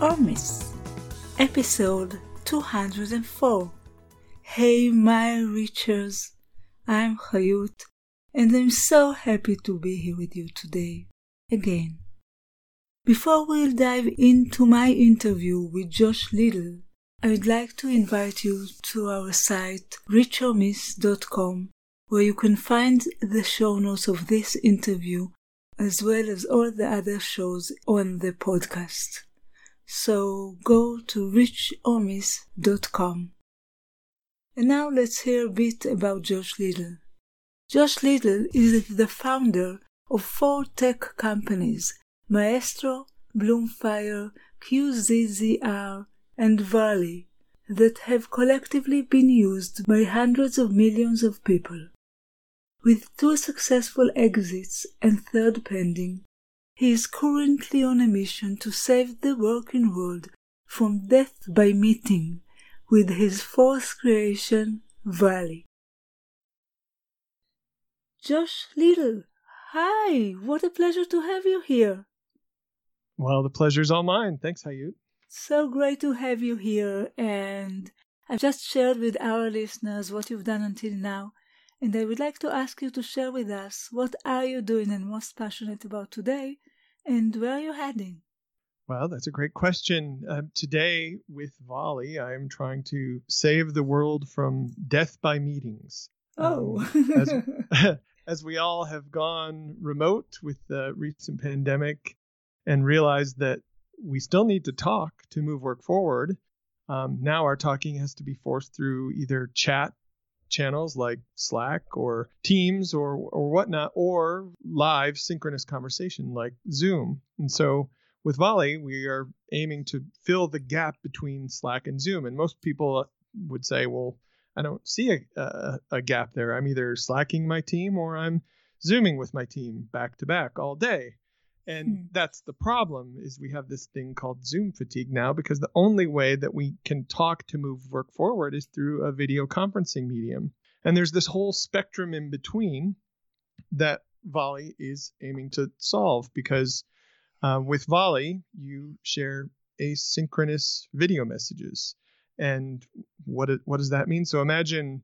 or Miss, episode 204. Hey, my reachers, I'm Hayut, and I'm so happy to be here with you today again. Before we'll dive into my interview with Josh Little, I'd like to invite you to our site reachormiss.com where you can find the show notes of this interview as well as all the other shows on the podcast. So go to reachormiss.com. And now let's hear a bit about Josh Little. Josh Little is the founder of four tech companies Maestro, Bloomfire, QZZR, and Volley that have collectively been used by hundreds of millions of people. With two successful exits and third pending, he is currently on a mission to save the working world from death by meeting with his fourth creation, Volley. Josh Little, hi! What a pleasure to have you here. Well, the pleasure's all mine. Thanks, Hayut. So great to have you here, and I've just shared with our listeners what you've done until now, and I would like to ask you to share with us what are you doing and most passionate about today, and where are you heading? Well, that's a great question. Uh, today, with Volley, I'm trying to save the world from death by meetings. Oh. Um, as, as we all have gone remote with the recent pandemic and realized that we still need to talk to move work forward, um, now our talking has to be forced through either chat channels like Slack or Teams or or whatnot, or live synchronous conversation like Zoom. And so with Volley, we are aiming to fill the gap between Slack and Zoom. And most people uh, would say, well, I don't see a, a, a gap there. I'm either slacking my team or I'm zooming with my team back to back all day. And hmm. that's the problem is we have this thing called Zoom fatigue now because the only way that we can talk to move work forward is through a video conferencing medium. And there's this whole spectrum in between that Volley is aiming to solve because uh, with Volley, you share asynchronous video messages. And what, what does that mean? So imagine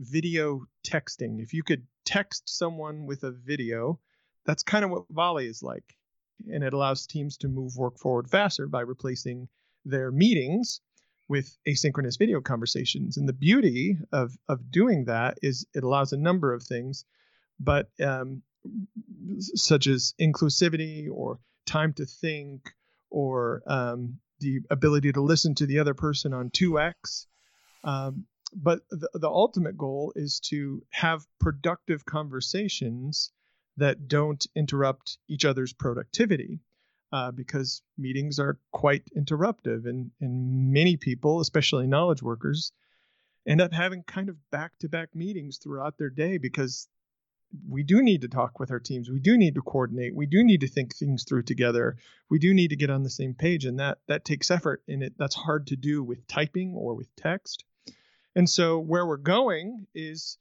video texting. If you could text someone with a video, that's kind of what Volley is like and it allows teams to move work forward faster by replacing their meetings with asynchronous video conversations. And the beauty of of doing that is it allows a number of things, but um, such as inclusivity or time to think or um, the ability to listen to the other person on 2x. Um, but the, the ultimate goal is to have productive conversations that don't interrupt each other's productivity uh, because meetings are quite interruptive and, and many people especially knowledge workers end up having kind of back-to-back meetings throughout their day because we do need to talk with our teams. We do need to coordinate. We do need to think things through together. We do need to get on the same page and that that takes effort and it that's hard to do with typing or with text. And so where we're going is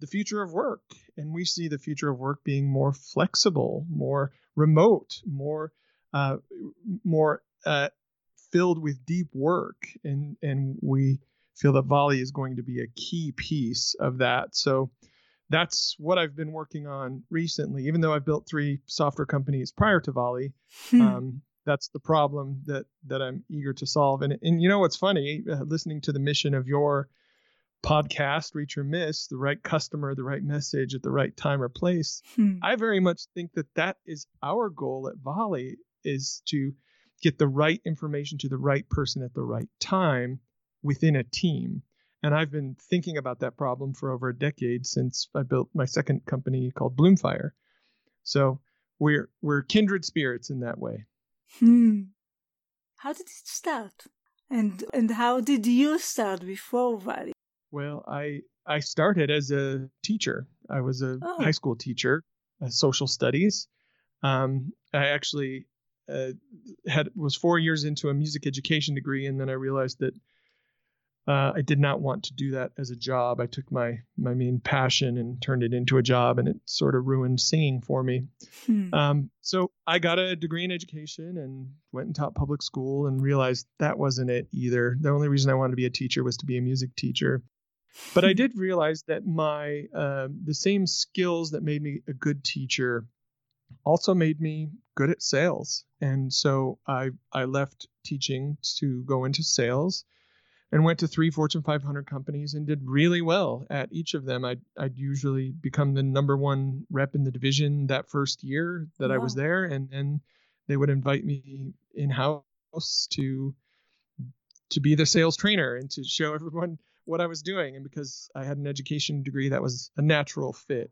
the future of work. And we see the future of work being more flexible, more remote, more uh, more uh, filled with deep work. And and we feel that Volley is going to be a key piece of that. So that's what I've been working on recently. Even though I've built three software companies prior to Volley, hmm. um, that's the problem that that I'm eager to solve. And and you know what's funny? Uh, listening to the mission of your podcast, Reach or Miss, the right customer, the right message at the right time or place. Hmm. I very much think that that is our goal at Volley is to get the right information to the right person at the right time within a team. And I've been thinking about that problem for over a decade since I built my second company called Bloomfire. So we're we're kindred spirits in that way. Hmm. How did it start? And and how did you start before Volley? Well, I I started as a teacher. I was a Oh. high school teacher, uh, social studies. Um, I actually uh, had was four years into a music education degree, and then I realized that uh, I did not want to do that as a job. I took my my main passion and turned it into a job, and it sort of ruined singing for me. Hmm. Um, so I got a degree in education and went and taught public school and realized that wasn't it either. The only reason I wanted to be a teacher was to be a music teacher. But I did realize that my uh, the same skills that made me a good teacher also made me good at sales. And so I I left teaching to go into sales and went to three Fortune 500 companies and did really well at each of them. I'd, I'd usually become the number one rep in the division that first year that I was there, and then they would invite me in house to to be the sales trainer and to show everyone what I was doing. And because I had an education degree, that was a natural fit.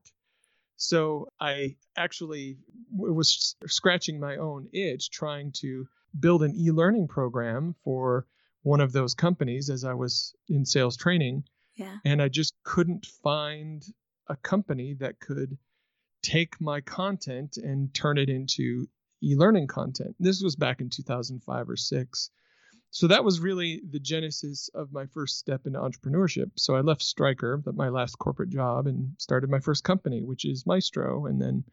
So I actually was scratching my own itch trying to build an e-learning program for one of those companies as I was in sales training yeah. and I just couldn't find a company that could take my content and turn it into e-learning content. This was back in 2005 or 6. So that was really the genesis of my first step into entrepreneurship. So I left Stryker, that my last corporate job, and started my first company, which is Maestro. And then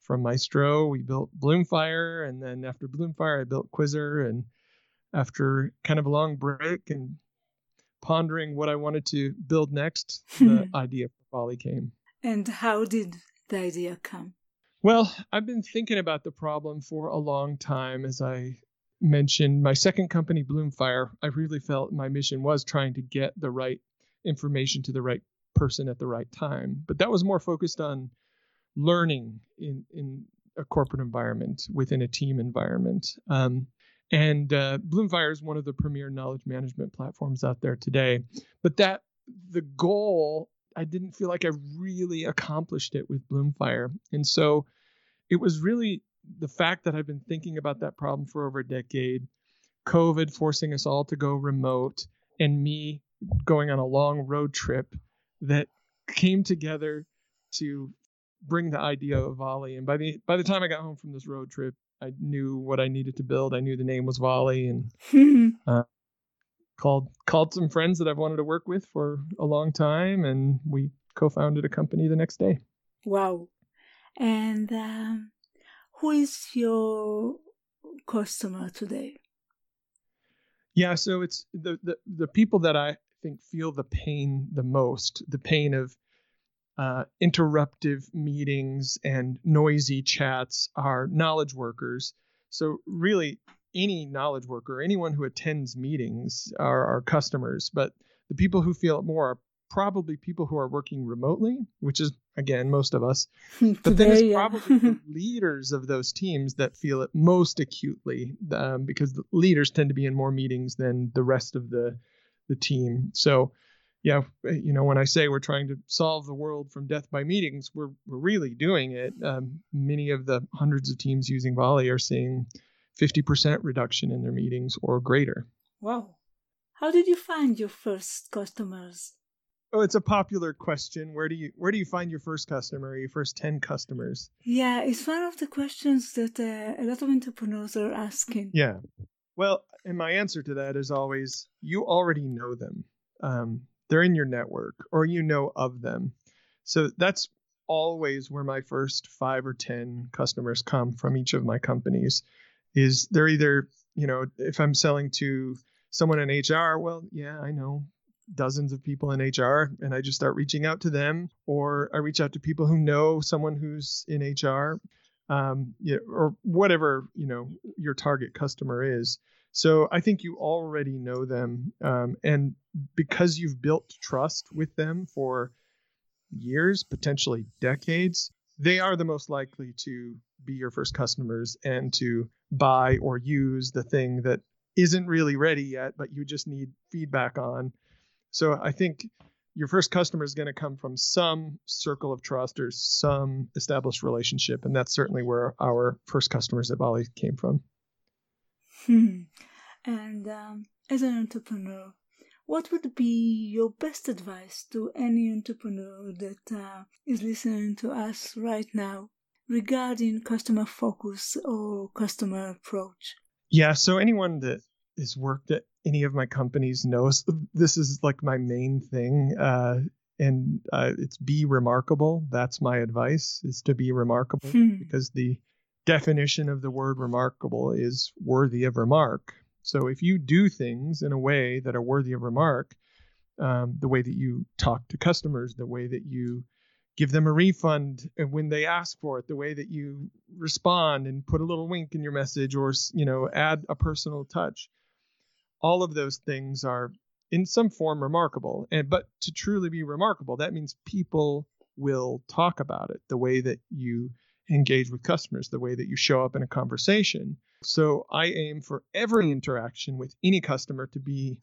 from Maestro, we built Bloomfire, and then after Bloomfire, I built QZZR. And after kind of a long break and pondering what I wanted to build next, the idea for Volley came. And how did the idea come? Well, I've been thinking about the problem for a long time. As I mentioned, my second company, Bloomfire, I really felt my mission was trying to get the right information to the right person at the right time. But that was more focused on learning in, in a corporate environment, within a team environment. Um, and uh, Bloomfire is one of the premier knowledge management platforms out there today. But that the goal, I didn't feel like I really accomplished it with Bloomfire. And so it was really the fact that I've been thinking about that problem for over a decade, COVID forcing us all to go remote, and me going on a long road trip that came together to bring the idea of Volley. And by the by the time I got home from this road trip, I knew what I needed to build. I knew the name was Volley and called called some friends that I've wanted to work with for a long time and we co-founded a company the next day. wow. And um, who is your customer today? Yeah, so it's the, the the people that I think feel the pain the most, the pain of uh, interruptive meetings and noisy chats are knowledge workers. So really, any knowledge worker, anyone who attends meetings, are our customers. But the people who feel it more are probably people who are working remotely, which is again most of us. But then it's probably the leaders of those teams that feel it most acutely um, because the leaders tend to be in more meetings than the rest of the the team. So, yeah, you know, when I say we're trying to solve the world from death by meetings, we're we're really doing it. Um, many of the hundreds of teams using Volley are seeing 50% reduction in their meetings or greater. wow. How did you find your first customers? Oh, it's a popular question. Where do you where do you find your first customer, or your first 10 customers? Yeah, it's one of the questions that uh, a lot of entrepreneurs are asking. Yeah. Well, and my answer to that is always you already know them. Um, they're in your network or you know of them. So that's always where my first five or 10 customers come from each of my companies is they're either, you know, if I'm selling to someone in HR, well, yeah, I know dozens of people in HR and I just start reaching out to them or I reach out to people who know someone who's in HR um, or whatever you know your target customer is. So I think you already know them, um, and because you've built trust with them for years, potentially decades, they are the most likely to be your first customers and to buy or use the thing that isn't really ready yet, but you just need feedback on. So I think your first customer is going to come from some circle of trust or some established relationship. And that's certainly where our first customers at Volley came from. Hmm. And um, as an entrepreneur, what would be your best advice to any entrepreneur that uh, is listening to us right now regarding customer focus or customer approach? Yeah, so anyone that has worked at any of my companies knows this is like my main thing. Uh, and uh, it's be remarkable. That's my advice: is to be remarkable, hmm. because the definition of the word remarkable is worthy of remark. So if you do things in a way that are worthy of remark, um, the way that you talk to customers, the way that you give them a refund when they ask for it, the way that you respond and put a little wink in your message or you know add a personal touch, all of those things are in some form remarkable. And but to truly be remarkable, that means people will talk about it, the way that you engage with customers, the way that you show up in a conversation. So I aim for every interaction with any customer to be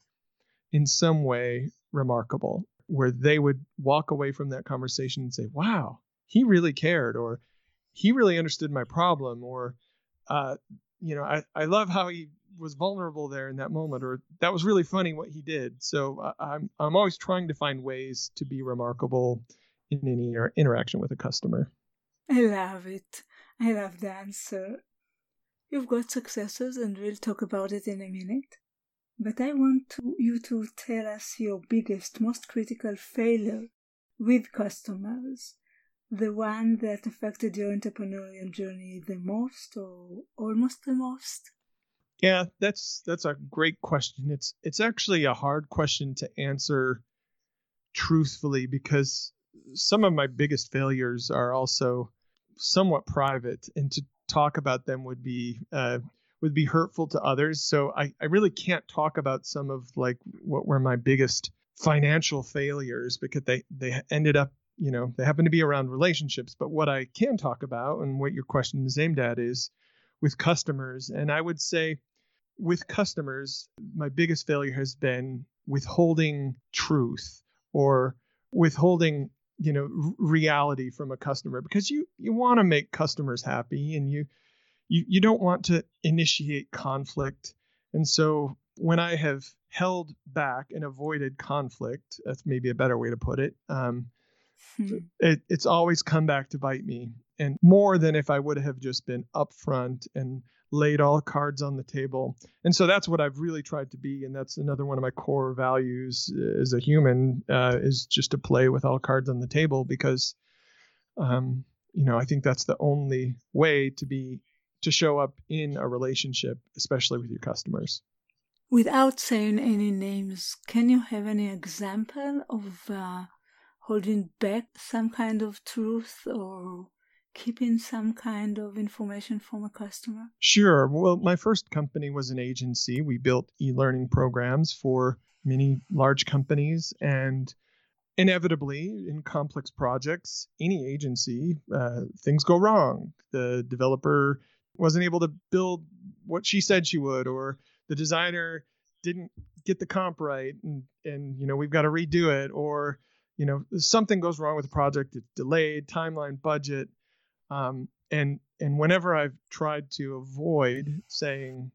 in some way remarkable, where they would walk away from that conversation and say, wow, he really cared, or he really understood my problem, or, uh, you know, I, I love how he was vulnerable there in that moment, or that was really funny what he did. So uh, I'm I'm always trying to find ways to be remarkable in any interaction with a customer. I love it. I love the answer. You've got successes, and we'll talk about it in a minute. But I want to, you to tell us your biggest, most critical failure with customers, the one that affected your entrepreneurial journey the most, or almost the most. Yeah, that's that's a great question. It's it's actually a hard question to answer truthfully because some of my biggest failures are also somewhat private, and to talk about them would be uh, would be hurtful to others. So I, I really can't talk about some of like what were my biggest financial failures because they they ended up you know they happen to be around relationships. But what I can talk about and what your question is aimed at is with customers, and I would say with customers, my biggest failure has been withholding truth or withholding you know reality from a customer because you you want to make customers happy and you you you don't want to initiate conflict. And so when i have held back and avoided conflict that's maybe a better way to put it um, hmm. it, it's always come back to bite me and more than if i would have just been upfront and laid all cards on the table. And so that's what I've really tried to be. And that's another one of my core values as a human uh, is just to play with all cards on the table because, um, you know, I think that's the only way to be to show up in a relationship, especially with your customers. Without saying any names, can you have any example of uh, holding back some kind of truth or keeping some kind of information from a customer? Sure. Well, my first company was an agency. We built e learning programs for many large companies. And inevitably, in complex projects, any agency, uh, things go wrong. The developer wasn't able to build what she said she would, or the designer didn't get the comp right and and you know we've got to redo it or you know something goes wrong with the project it's delayed timeline budget um, and and whenever I've tried to avoid saying,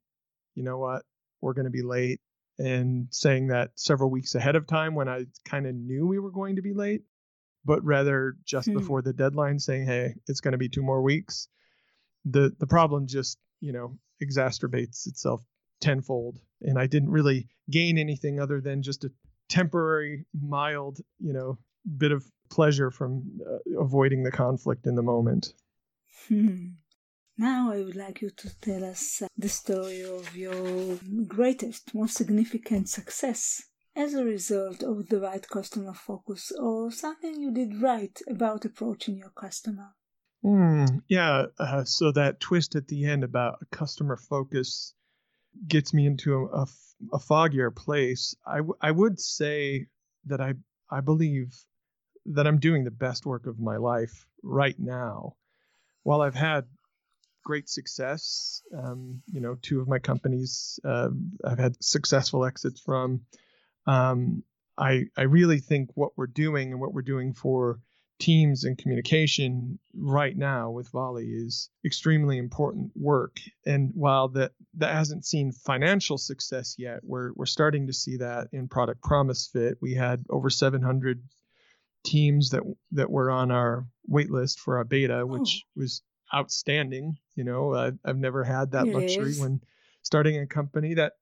you know what, we're going to be late, and saying that several weeks ahead of time when I kind of knew we were going to be late, but rather just hmm. before the deadline saying, hey, it's going to be two more weeks, the the problem just you know exacerbates itself tenfold, and I didn't really gain anything other than just a temporary, mild, you know, bit of pleasure from uh, avoiding the conflict in the moment. Hmm. Now I would like you to tell us uh, the story of your greatest, most significant success as a result of the right customer focus or something you did right about approaching your customer. Mm, yeah, uh, so that twist at the end about customer focus gets me into a, a, a foggier place. I, w- I would say that I, I believe that I'm doing the best work of my life right now while I've had great success, um, you know, two of my companies uh, I've had successful exits from. Um, I I really think what we're doing and what we're doing for teams and communication right now with Volley is extremely important work. And while that that hasn't seen financial success yet, we're we're starting to see that in product promise fit. We had over 700 teams that that were on our wait list for our beta, oh. which oh. was outstanding. You know, I've, I've never had that it luxury is. when starting a company that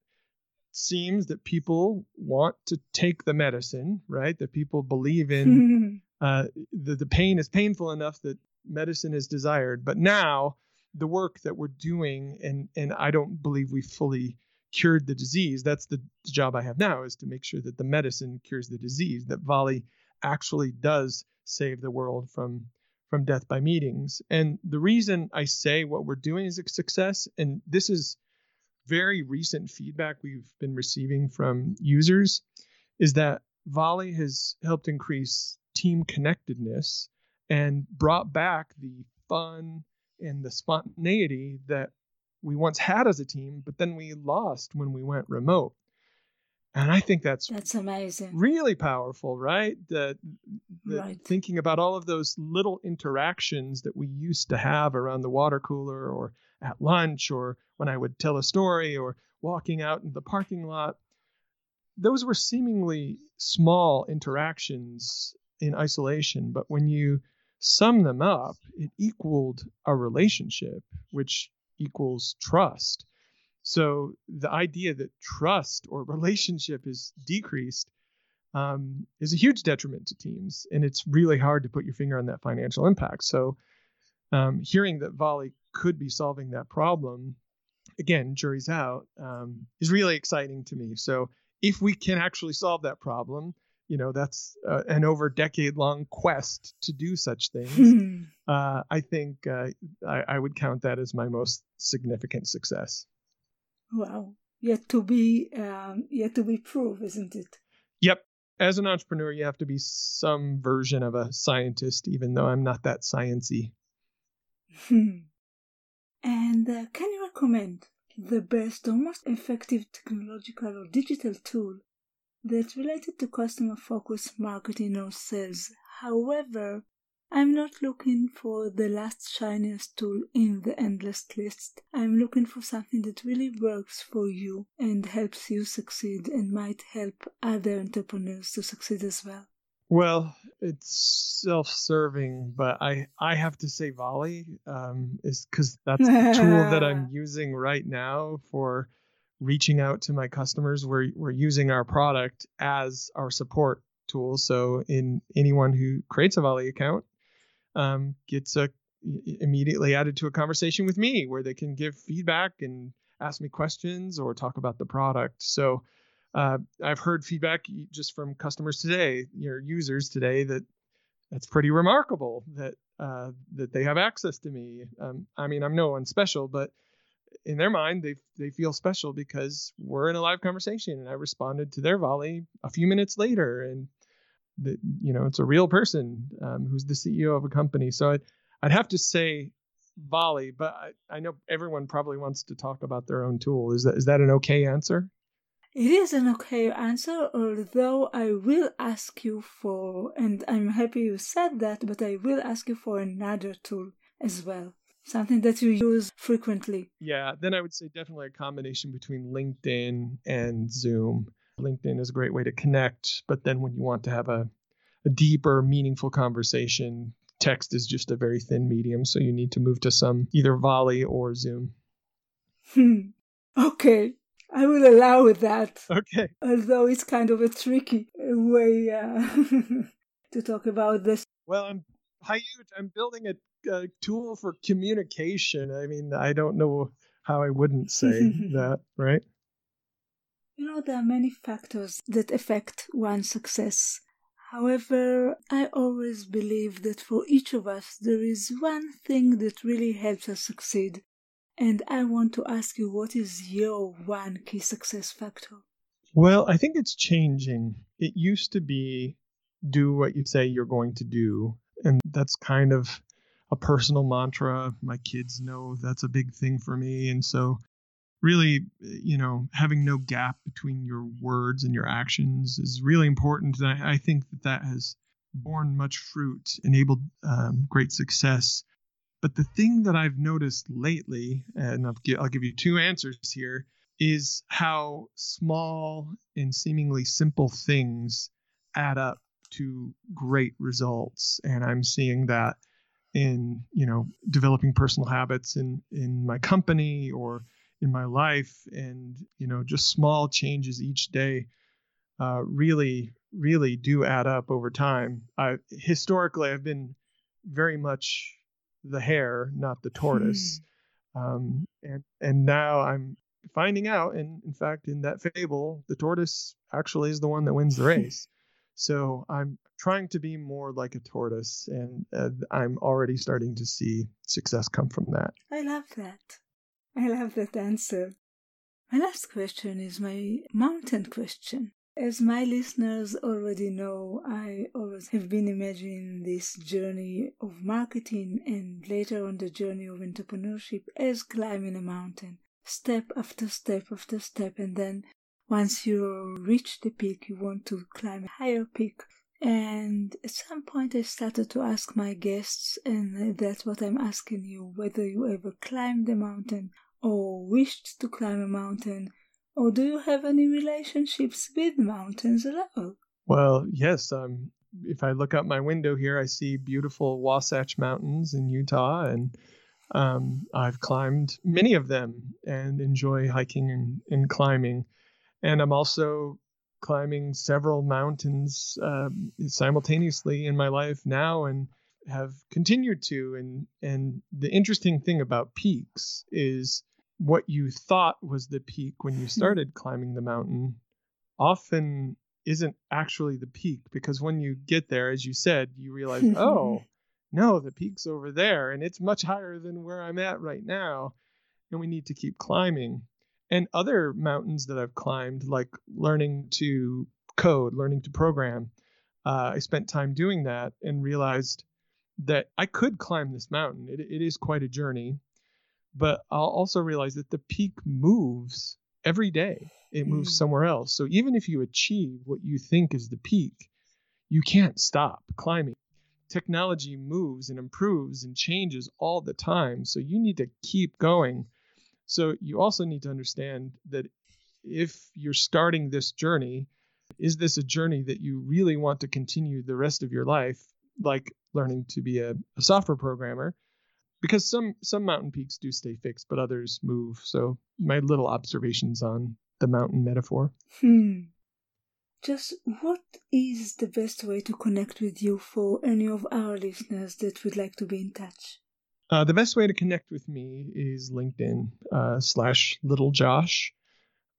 seems that people want to take the medicine, right? That people believe in uh, the, the pain is painful enough that medicine is desired. But now the work that we're doing, and, and I don't believe we fully cured the disease. That's the job I have now is to make sure that the medicine cures the disease, that Volley actually does save the world from from death by meetings. And the reason I say what we're doing is a success, and this is very recent feedback we've been receiving from users, is that Volley has helped increase team connectedness and brought back the fun and the spontaneity that we once had as a team, but then we lost when we went remote. And I think that's that's amazing. Really powerful, right? The, the right. thinking about all of those little interactions that we used to have around the water cooler or at lunch or when I would tell a story or walking out in the parking lot. Those were seemingly small interactions in isolation, but when you sum them up, it equaled a relationship, which equals trust. So the idea that trust or relationship is decreased um, is a huge detriment to teams, and it's really hard to put your finger on that financial impact. So um, hearing that Volley could be solving that problem, again, jury's out, um, is really exciting to me. So if we can actually solve that problem, you know that's uh, an over decade long quest to do such things. Uh, i think uh, I, I, would count that as my most significant success. Wow. Yet to be um, yet to be proved isn't it? Yep. As an entrepreneur you have to be some version of a scientist even though i'm not that sciency and uh, can you recommend the best or most effective technological or digital tool that's related to customer focused marketing or sales. However, I'm not looking for the last shiniest tool in the endless list. I'm looking for something that really works for you and helps you succeed and might help other entrepreneurs to succeed as well. Well, it's self-serving, but I I have to say Volley um, is because that's the tool that I'm using right now for reaching out to my customers. We're we're using our product as our support tool. So in anyone who creates a Volley account um, gets a immediately added to a conversation with me where they can give feedback and ask me questions or talk about the product. So uh, I've heard feedback just from customers today, your users today, that that's pretty remarkable that uh, that they have access to me. Um, I mean, I'm no one special, but in their mind, they they feel special because we're in a live conversation, and I responded to their volley a few minutes later, and that you know it's a real person um, who's the CEO of a company. So I'd I'd have to say volley, but I, I know everyone probably wants to talk about their own tool. Is that is that an okay answer? It is an okay answer, although I will ask you for, and I'm happy you said that, but I will ask you for another tool as well something that you use frequently? Yeah, then I would say definitely a combination between LinkedIn and Zoom. LinkedIn is a great way to connect, but then when you want to have a, a deeper, meaningful conversation, text is just a very thin medium, so you need to move to some either Volley or Zoom. Hmm. Okay. I will allow that. Okay. Although it's kind of a tricky way uh, to talk about this. Well, I'm I'm building a a tool for communication. I mean, I don't know how I wouldn't say that, right? You know, there are many factors that affect one's success. However, I always believe that for each of us there is one thing that really helps us succeed. And I want to ask you what is your one key success factor? Well, I think it's changing. It used to be do what you say you're going to do. And that's kind of a personal mantra. My kids know that's a big thing for me. And so, really, you know, having no gap between your words and your actions is really important. And I, I think that that has borne much fruit, enabled um, great success. But the thing that I've noticed lately, and I'll I'll give you two answers here, is how small and seemingly simple things add up to great results. And I'm seeing that in, you know, developing personal habits in in my company or in my life and, you know, just small changes each day uh, really really do add up over time. I historically I've been very much the hare, not the tortoise. Hmm. Um, and and now I'm finding out, and in fact, in that fable, the tortoise actually is the one that wins the race. So I'm trying to be more like a tortoise, and uh, I'm already starting to see success come from that. I love that. I love that answer. My last question is my mountain question. As my listeners already know, I always have been imagining this journey of marketing and later on the journey of entrepreneurship as climbing a mountain, step after step after step. And then once you reach the peak, you want to climb a higher peak. And at some point, I started to ask my guests, and that's what I'm asking you whether you ever climbed a mountain or wished to climb a mountain or do you have any relationships with mountains at all? Well, yes. Um, if I look out my window here, I see beautiful Wasatch Mountains in Utah, and um, I've climbed many of them and enjoy hiking and, and climbing. And I'm also climbing several mountains um, simultaneously in my life now and have continued to. And, and the interesting thing about peaks is what you thought was the peak when you hmm. started climbing the mountain often isn't actually the peak because when you get there, as you said, you realize, oh, no, the peak's over there and it's much higher than where I'm at right now. And we need to keep climbing. And other mountains that I've climbed, like learning to code, learning to program, uh, I spent time doing that and realized that I could climb this mountain. It, it is quite a journey but I'll also realize that the peak moves every day. It moves mm. somewhere else. So even if you achieve what you think is the peak, you can't stop climbing. Technology moves and improves and changes all the time. So you need to keep going. So you also need to understand that if you're starting this journey, is this a journey that you really want to continue the rest of your life, like learning to be a, a software programmer? because some some mountain peaks do stay fixed, but others move. So my little observations on the mountain metaphor. Hmm. Just what is the best way to connect with you for any of our listeners that would like to be in touch? Uh, the best way to connect with me is LinkedIn uh, slash Little Josh,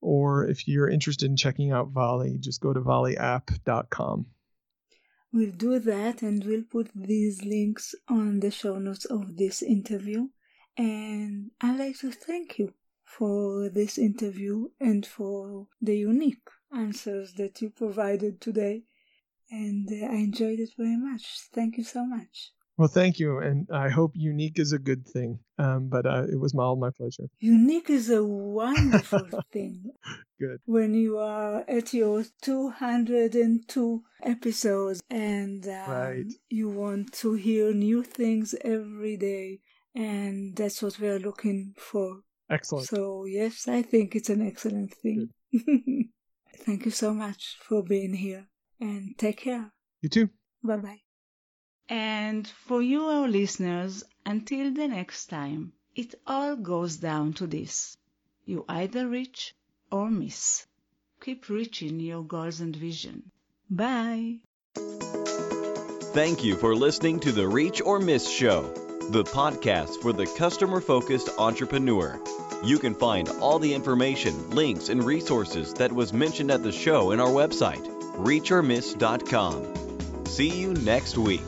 or if you're interested in checking out Volley, just go to volleyapp.com. We'll do that and we'll put these links on the show notes of this interview. And I'd like to thank you for this interview and for the unique answers that you provided today. And uh, I enjoyed it very much. Thank you so much. Well, thank you, and I hope unique is a good thing. Um, but uh, it was all my pleasure. Unique is a wonderful thing. Good. When you are at your 202 episodes and um, right. you want to hear new things every day, and that's what we are looking for. Excellent. So, yes, I think it's an excellent thing. Thank you so much for being here, and take care. You too. Bye bye. And for you, our listeners, until the next time, it all goes down to this. You either reach or miss. Keep reaching your goals and vision. Bye. Thank you for listening to the Reach or Miss Show, the podcast for the customer focused entrepreneur. You can find all the information, links, and resources that was mentioned at the show in our website, reachormiss.com. See you next week.